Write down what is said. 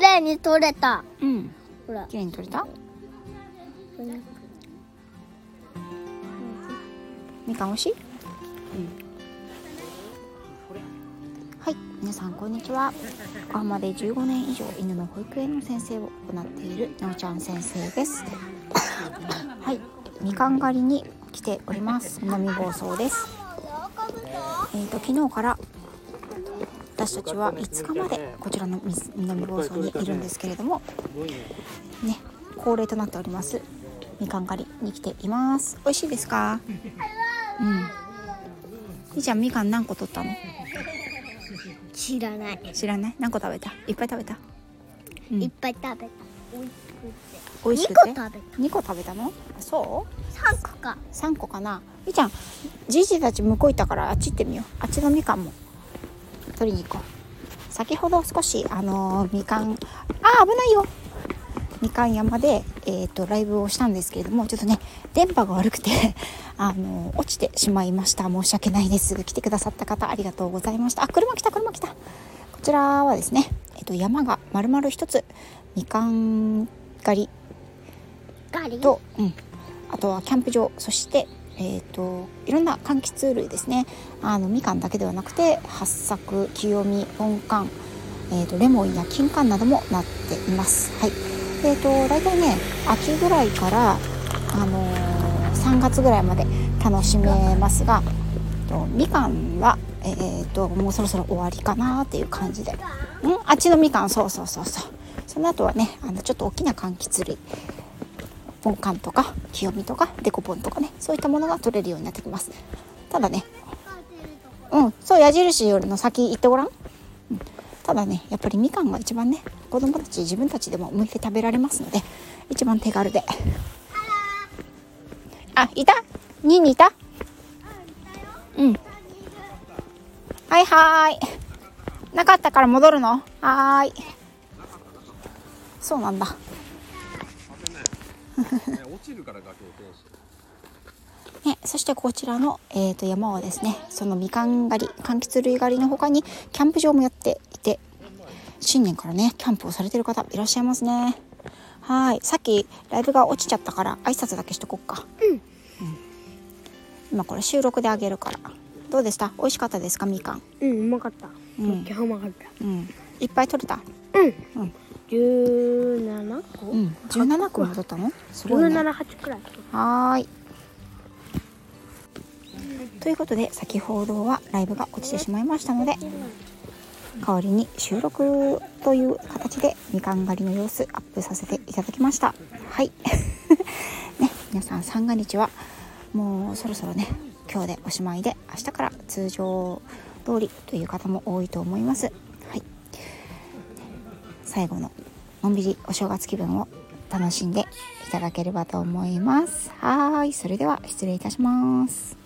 麗に撮れた。うん。ほら。綺麗に撮れた？みかんおいしい、はい。皆さんこんにちは。横浜で15年以上犬の保育園の先生を行っているなおちゃん先生です。はい。みかん狩りに来ております。南房総です。えー、と昨日から私たちは5日までこちらの南房総にいるんですけれどもね恒例となっておりますみかん狩りに来ています。美味しいですか？うん。みーちゃんみかん何個取ったの？知らない、知らない？何個食べた？いっぱい食べた？うん。いっぱい食べた。美味しくて？2個食べた。2個食べたの？あそう？3個か。3個かな。みーちゃん。じいじたち向こう行ったからあっち行ってみよう。あっちのみかんも取りに行こう。先ほど少しあのーみかんあ危ないよ。みかん山で、えー、とライブをしたんですけれどもちょっとね電波が悪くて あのー落ちてしまいました。申し訳ないです。来てくださった方ありがとうございました。あ車来た車来た。こちらはですね、えー、と山が丸々一つみかん狩り？と、うん、あとはキャンプ場。そして、えー、といろんな柑橘類ですね。あのみかんだけではなくて八作清見本柑、えー、とレモンや金柑などもなっています。はい。えー、と大体ね秋ぐらいから、あのー3月ぐらいまで楽しめますがとみかんは、えー、ともうそろそろ終わりかなっていう感じで。ん？あっちのみかん。そうそうそうそう。その後はねあのちょっと大きな柑橘類ポンカンとか清見とかデコポンとかねそういったものが取れるようになってきます。ただねうん。そう矢印よりの先行ってごらん、うん、ただねやっぱりみかんが一番ね子供たち自分たちでも剥いて食べられますので一番手軽で。あいた？2にいた？うんはいはーい。なかったから戻るの？はーい。そうなんだ。ね落ちるから崖を通してね、そしてこちらの、えー、と山はですねそのみかん狩り柑橘類狩りの他にキャンプ場もやっていて新年からねキャンプをされてる方いらっしゃいますね。はい。さっきライブが落ちちゃったから挨拶だけしとこっか。うん、今これ収録であげるから。どうでした？美味しかったですか？みかん。うんうまかった。うん。うん。いっぱい取れた？うん。うん17個？うん17個も取ったの？すごいね。17、8くらい。はーい。ということで先ほどはライブが落ちてしまいましたので代わりに収録という形でみかん狩りの様子アップさせていただきました。はい。ね皆さん三が日はもうそろそろね今日でおしまいで明日から通常通りという方も多いと思います。はい。最後ののんびりお正月気分を楽しんでいただければと思います。はい、それでは失礼いたします。